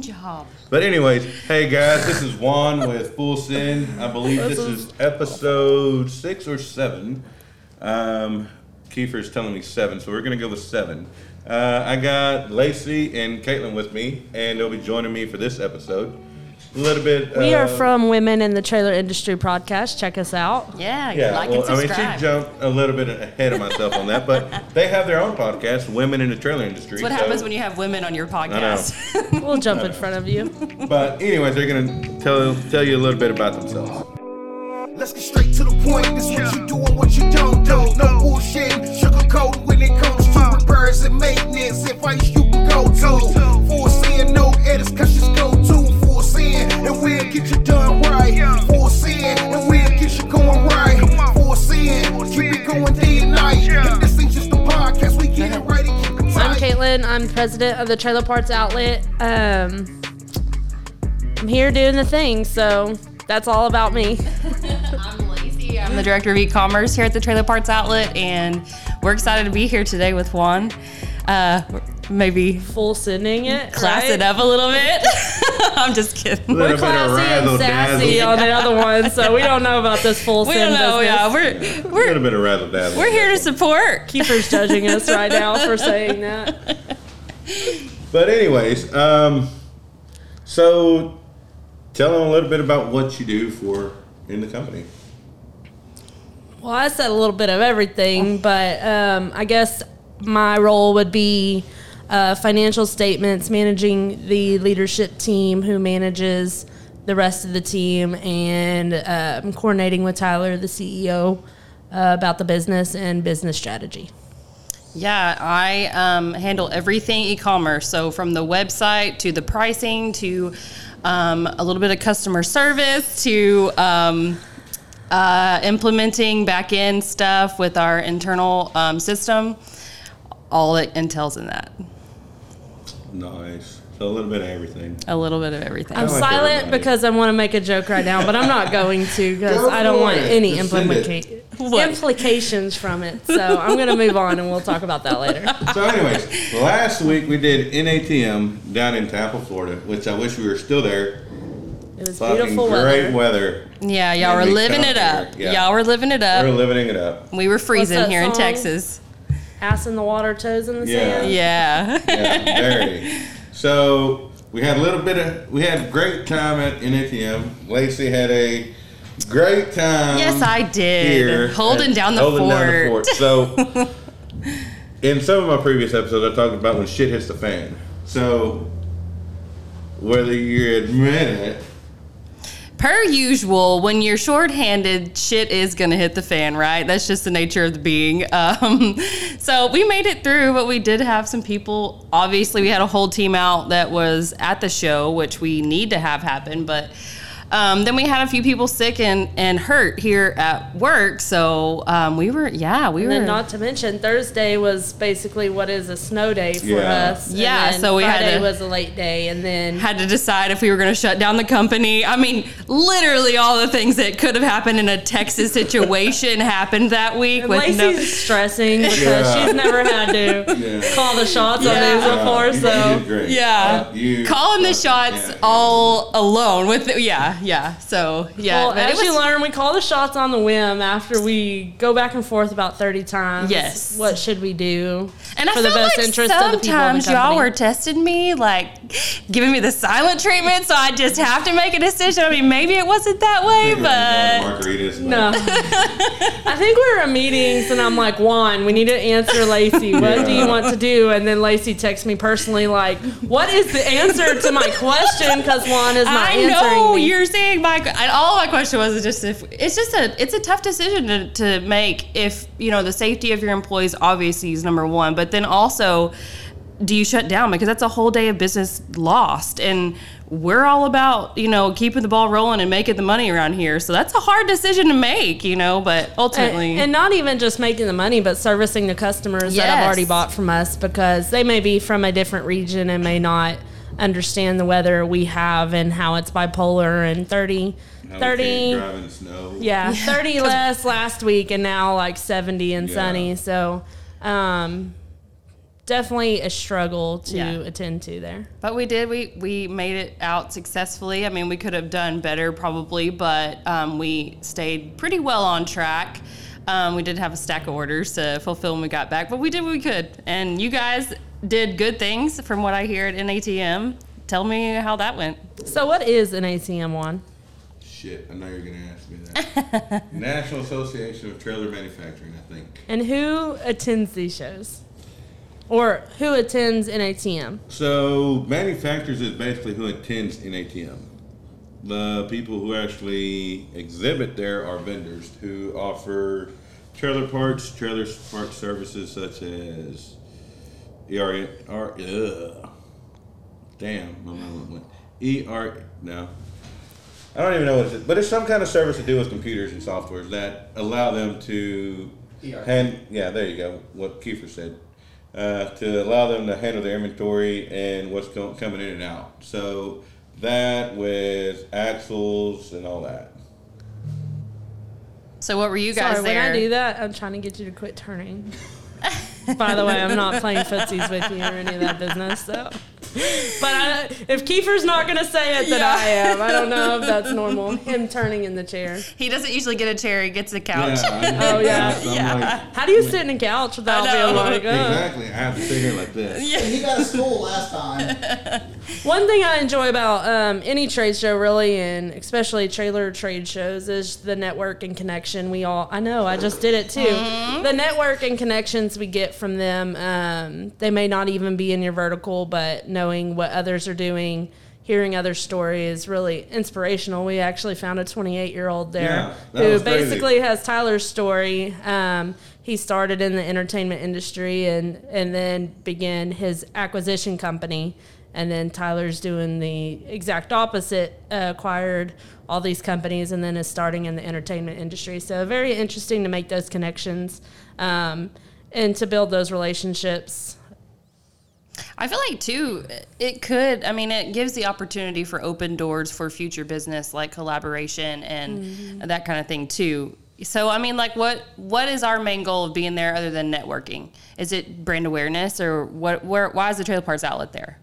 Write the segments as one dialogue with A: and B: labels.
A: job.
B: But anyways, hey guys, this is Juan with Full Send. I believe this is episode six or seven. Um, Kiefer's telling me seven, so we're gonna go with seven. Uh, I got Lacey and Caitlin with me, and they'll be joining me for this episode. A little bit.
C: We are
B: uh,
C: from Women in the Trailer Industry podcast. Check us out.
A: Yeah,
B: Yeah,
A: like
B: well,
A: and
B: I mean, she jumped a little bit ahead of myself on that, but they have their own podcast, Women in the Trailer Industry.
A: That's what
B: so-
A: happens when you have women on your podcast.
C: We'll jump in front of you.
B: But anyways, they're gonna tell tell you a little bit about themselves.
D: Let's get straight to the point. This what you do and what you don't do. No bullshit, sugarcoat when it comes to repairs and maintenance. Advice you can go to. Full Send, no edits, we'll get you done right. Full Send, and we'll get you going right. Full Send, keep it going day and night. And this ain't just a podcast, we get it right and keep it tight.
C: I'm Caitlin. I'm president of the Trailer Parts Outlet. Um, I'm here doing the thing, so that's all about me.
A: I'm Lacey. I'm the director of e-commerce here at the Trailer Parts Outlet, and we're excited to be here today with Juan. Uh, maybe
C: Full sending it.
A: class
C: right?
A: it up a little bit. I'm just kidding.
C: We're
B: bit of
C: classy and sassy on the other one, so we don't know about this full
A: We
C: send
A: don't know.
C: business.
A: Yeah, we're
B: A little
A: we're
B: bit of razzle dazzle.
A: we're here to support.
C: Kiefer's judging us right now for saying that.
B: But anyways, um, so tell them a little bit about what you do for in the company.
C: Well, I said a little bit of everything, but um, I guess my role would be uh, financial statements, managing the leadership team who manages the rest of the team, and um, coordinating with Tyler, the CEO, uh, about the business and business strategy.
A: Yeah, I um, handle everything e-commerce. So from the website to the pricing to um, a little bit of customer service to um, uh, implementing back end stuff with our internal um, system. All it entails in that.
B: Nice. So a little bit of everything.
A: A little bit of everything.
C: I'm
B: like
C: silent
B: everybody.
C: because I want to make a joke right now, but I'm not going to because
B: Go
C: I don't want
B: it.
C: any
B: Just send it.
C: implica- implications from it. So I'm going to move on and we'll talk about that later.
B: So, anyways, last week we did NATM down in Tampa, Florida, which I wish we were still there.
C: It was
B: Fucking
C: beautiful
B: great
C: weather.
B: weather.
A: yeah, y'all were
B: we
A: living it up.
B: here, yeah.
A: Y'all were living it up.
B: We're
A: up.
B: living it up.
A: We were freezing
C: that
A: here in
C: song?
A: Texas.
C: Ass in the water, toes in the
B: Yeah.
C: sand.
A: Yeah.
B: Yeah, very. So we had a little bit of we had a great time at NATM. Lacey had a great time.
A: Yes, I did.
B: here
A: Holding
B: at-
A: down the
B: holding down the
A: fort.
B: fort. So, in some of my previous episodes, I talked about when shit hits the fan. So, whether you admit it,
A: Per usual, when you're shorthanded, shit is gonna hit the fan, right? That's just the nature of the being. Um, so we made it through, but we did have some people. Obviously, we had a whole team out that was at the show, which we need to have happen. But um, then we had a few people sick and, and hurt here at work. So um, we were, yeah, we
C: And
A: were.
C: then not to mention Thursday was basically what is a snow day for
B: Yeah.
C: us. and
A: Yeah,
C: then
A: so we had
C: Friday
A: to-
C: was a late day, and then
A: had to decide if we were going to shut down the company. I mean, literally all the things that could have happened in a Texas situation happened that week
C: and
A: with
C: Lacey's
A: no.
C: stressing because
B: Yeah.
C: she's never had to
B: Yeah.
C: call the shots
A: Yeah.
C: on these
B: uh,
C: before.
B: you- you
C: So.
A: Yeah.
B: Uh, you-
A: Calling the
B: uh,
A: shots
B: yeah,
A: all alone with yeah yeah so yeah
C: well,
A: but it
C: as you learn, we call the shots on the whim after we go back and forth about thirty times.
A: Yes.
C: what should we do
A: and I
C: for
A: feel
C: the best
A: like
C: interest of the people
A: sometimes y'all were testing me like giving me the silent treatment so I just have to make a decision I mean maybe it wasn't that way
B: You're
A: but
B: going to
C: No. I think we were in meetings and I'm like, Juan, we need to answer Lacey. What do you want to do? And then Lacey texts me personally, like, what is the answer to my question? Because Juan is not
A: I
C: answering
A: know
C: me.
A: you're saying my and all my question was just if it's just a it's a tough decision to, to make if you know the safety of your employees obviously is number one but then also do you shut down? Because that's a whole day of business lost and we're all about you know keeping the ball rolling and making the money around here. So that's a hard decision to make you know but ultimately
C: and, and not even just making the money, but servicing the customers that have already bought from us because they may be from a different region and may not understand the weather we have and how it's bipolar and 30,
B: How
C: 30
B: can't drive in the snow.
C: Yeah, 30 less last week and now like 70 and
B: Yeah.
C: sunny. So, um, definitely a struggle to
A: Yeah.
C: attend to there.
A: But we did. We we made it out successfully. I mean, we could have done better probably, but um, we stayed pretty well on track. Um, we did have a stack of orders to fulfill when we got back, but we did what we could. And you guys did good things from what I hear at NATM. Tell me how that went.
C: So, what is an ATM one?
B: Shit, I know you're gonna ask me that. National Association of Trailer Manufacturing, I think.
C: And who attends these shows? Or who attends NATM?
B: So manufacturers is basically who attends NATM. The people who actually exhibit there are vendors who offer trailer parts, trailer park services such as ER, R, damn, my mind went ER, no. I don't even know what it is, but it's some kind of service to do with computers and softwares that allow them to
E: ERP.
B: hand, yeah, there you go, what Kiefer said, uh, to allow them to handle their inventory and what's co- coming in and out. So that with axles and all that.
A: So what were you guys
C: Sorry,
A: there?
C: when I do that, I'm trying to get you to quit turning. By the way, I'm not playing footsies with you or any of that business. So, but I, if Kiefer's not going to say it, then
A: Yeah.
C: I am. I don't know if that's normal. Him turning in the chair.
A: he doesn't usually get a chair; he gets a couch.
C: Oh, yeah.
B: So
A: Yeah.
B: like,
C: How do you sit in a couch without being like, oh.
B: exactly. I have to sit here like this. Yeah.
E: He got a stool last time.
C: One thing I enjoy about um, any trade show, really, and especially trailer trade shows, is the network and connection. We all, I know, I just did it too. The network and connections we get from them. Um, they may not even be in your vertical, but knowing what others are doing, hearing other stories really inspirational. We actually found a 28 year old there
B: Yeah,
C: who basically has Tyler's story. Um, he started in the entertainment industry and and then began his acquisition company. And then Tyler's doing the exact opposite, uh, acquired all these companies, and then is starting in the entertainment industry. So very interesting to make those connections um, and to build those relationships.
A: I feel like too, it could. I mean, it gives the opportunity for open doors for future business, like collaboration and that kind of thing too. So, I mean, like, what what is our main goal of being there other than networking? Is it brand awareness, or what? Where? Why is the Trailer Parts Outlet there?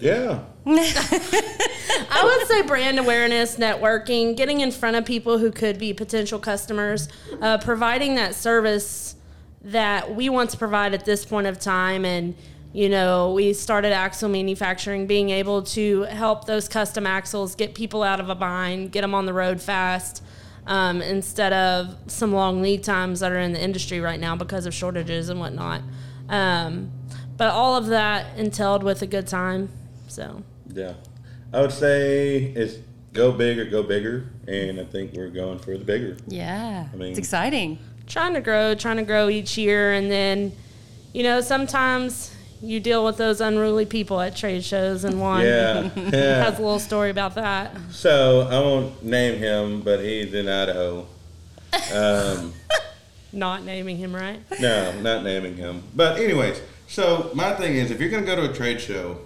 B: Yeah.
C: I would say brand awareness, networking, getting in front of people who could be potential customers, uh, providing that service that we want to provide at this point of time. And, you know, we started axle manufacturing, being able to help those custom axles get people out of a bind, get them on the road fast. Um, instead of some long lead times that are in the industry right now because of shortages and whatnot. Um, but all of that entailed with a good time. So
B: Yeah. I would say it's go big or go bigger, and I think we're going for the bigger.
A: Yeah, i
B: mean-
A: it's exciting.
C: Trying to grow, trying to grow each year, and then, you know, sometimes you deal with those unruly people at trade shows, and one
B: Yeah. yeah.
C: has a little story about that.
B: So I won't name him, but he's in Idaho. Um,
C: Not naming him right.
B: no, not naming him. But anyways, so my thing is, if you're gonna go to a trade show,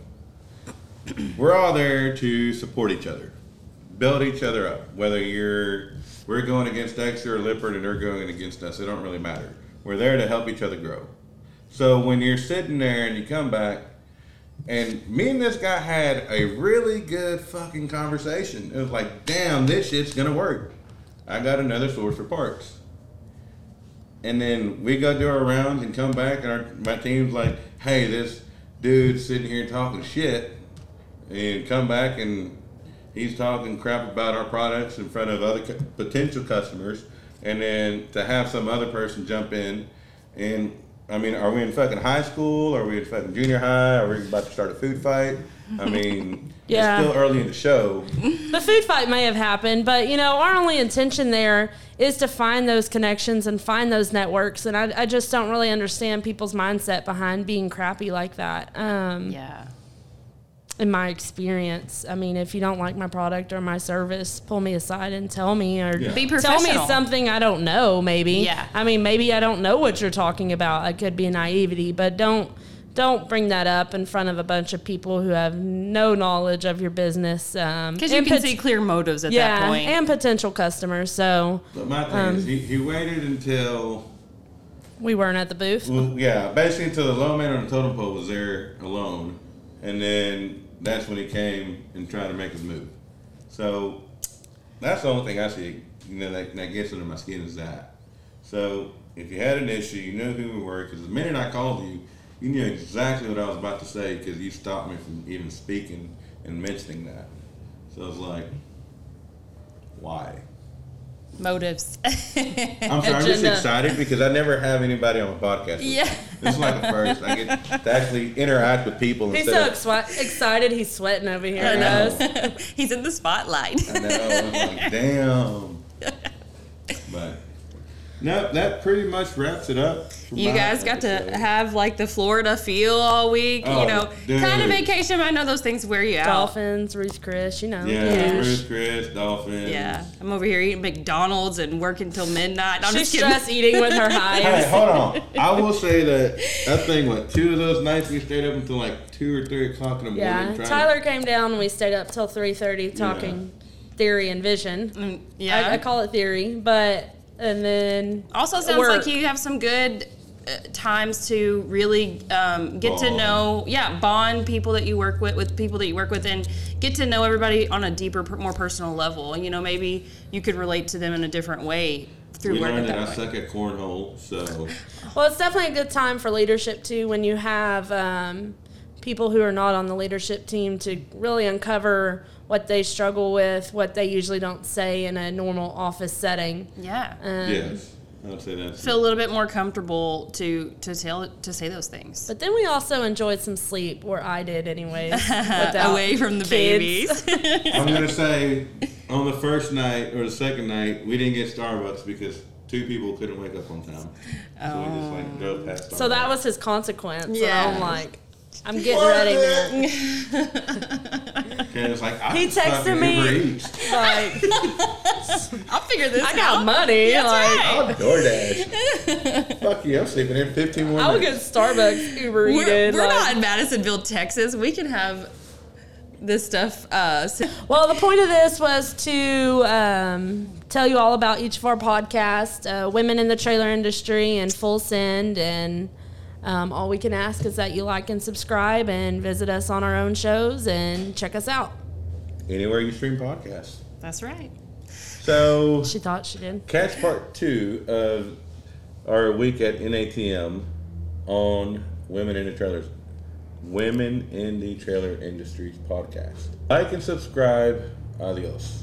B: we're all there to support each other, build each other up. Whether you're we're going against Dexter or Lippert and they're going against us, it don't really matter. We're there to help each other grow. So when you're sitting there and you come back, and me and this guy had a really good fucking conversation. It was like, damn, this shit's gonna work. I got another source for parts. And then we go do our rounds and come back, and our, my team's like, hey, this dude's sitting here talking shit. And come back and he's talking crap about our products in front of other cu- potential customers. And then to have some other person jump in and I mean, are we in fucking high school? Are we in fucking junior high? Are we about to start a food fight? I mean,
C: Yeah.
B: it's still early in the show.
C: The food fight may have happened, but you know, our only intention there is to find those connections and find those networks. And I, I just don't really understand people's mindset behind being crappy like that. Um,
A: Yeah.
C: In my experience. I mean, if you don't like my product or my service, pull me aside and tell me or
B: Yeah.
A: Be professional.
C: tell me something I don't know maybe.
A: Yeah.
C: I mean, maybe I don't know what you're talking about. I could be naivety, but don't don't bring that up in front of a bunch of people who have no knowledge of your business. Um,
A: Because you
C: and
A: can
C: pot-
A: see clear motives at
C: yeah,
A: that point.
C: and potential customers. So
B: But my thing
C: Um,
B: is, he, he waited until
C: We weren't at the booth.
B: Well, yeah, basically until the low man on the totem pole was there alone, and then that's when he came and tried to make his move. So that's the only thing I see, you know, that, that gets under my skin is that. So if you had an issue, you knew who we were, because the minute I called you, you knew exactly what I was about to say, because you stopped me from even speaking and mentioning that. So I was like, why?
A: Motives.
B: I'm sorry, I'm just excited because I never have anybody on a podcast.
A: Yeah.
B: me. This is like the first. I get to actually interact with people
C: He's so
B: of.
C: exci- excited. He's sweating over here.
B: I know.
A: He's in the spotlight.
B: I know. I'm like, damn. But no, that pretty much wraps it up.
A: You guys got
B: episode.
A: to have like the Florida feel all week.
B: Oh,
A: you know,
B: dude.
A: kind of vacation. I know those things wear you out.
C: Dolphins, Ruth Chris, you know.
B: Yeah,
A: Yeah.
B: Bruce, Chris, Dolphins.
A: Yeah, I'm over here eating McDonald's and working till midnight. I'm
C: She's
A: just kidding.
C: stress eating with her
B: Hey, hold on. I will say that that thing. went two of those nights we stayed up until like two or three o'clock in the morning.
C: Yeah,
B: trying
C: Tyler came down and we stayed up till three thirty talking theory and vision.
A: Mm, Yeah.
C: I, I call it theory, but and then
A: Also sounds
C: work.
A: like you have some good uh, times to really um, get to know, yeah, bond people that you work with, with people that you work with, and get to know everybody on a deeper, more personal level. You know, maybe you could relate to them in a different way through
B: We
A: working
B: learned that I
A: that way.
B: suck at cornhole, so
C: Well, it's definitely a good time for leadership too when you have um, people who are not on the leadership team to really uncover what they struggle with, what they usually don't say in a normal office setting.
A: Yeah,
C: Um,
B: yes, I would say that's.
A: feel a little bit more comfortable to to tell to say those things.
C: But then we also enjoyed some sleep, or I did, anyways.
A: Away from the
C: kids.
A: babies.
B: I'm gonna say on the first night or the second night we didn't get Starbucks because two people couldn't wake up on time, so we just like drove past.
C: So that was his consequence.
A: Yeah.
C: So I'm like, I'm getting ready, man.
B: And it's like I
C: He
B: was
C: texted me. Like,
A: I'll figure this
C: I got
A: out.
C: money.
A: That's
C: like,
A: right.
B: I'm DoorDash. Fuck you! I'm sleeping in 15 more
C: I would get. Starbucks Uber
A: We're,
C: eated.
A: we're
C: like-
A: not in Madisonville, Texas. We can have this stuff. Uh, s-
C: Well, the point of this was to um, tell you all about each of our podcasts, uh, Women in the Trailer Industry and Full Send. And um, all we can ask is that you like and subscribe and visit us on our own shows and check us out.
B: Anywhere you stream podcasts.
A: That's right.
B: So
C: She thought she did.
B: catch part two of our week at NATM on women in the trailers, women in the trailer industries podcast. Like and subscribe. Adios.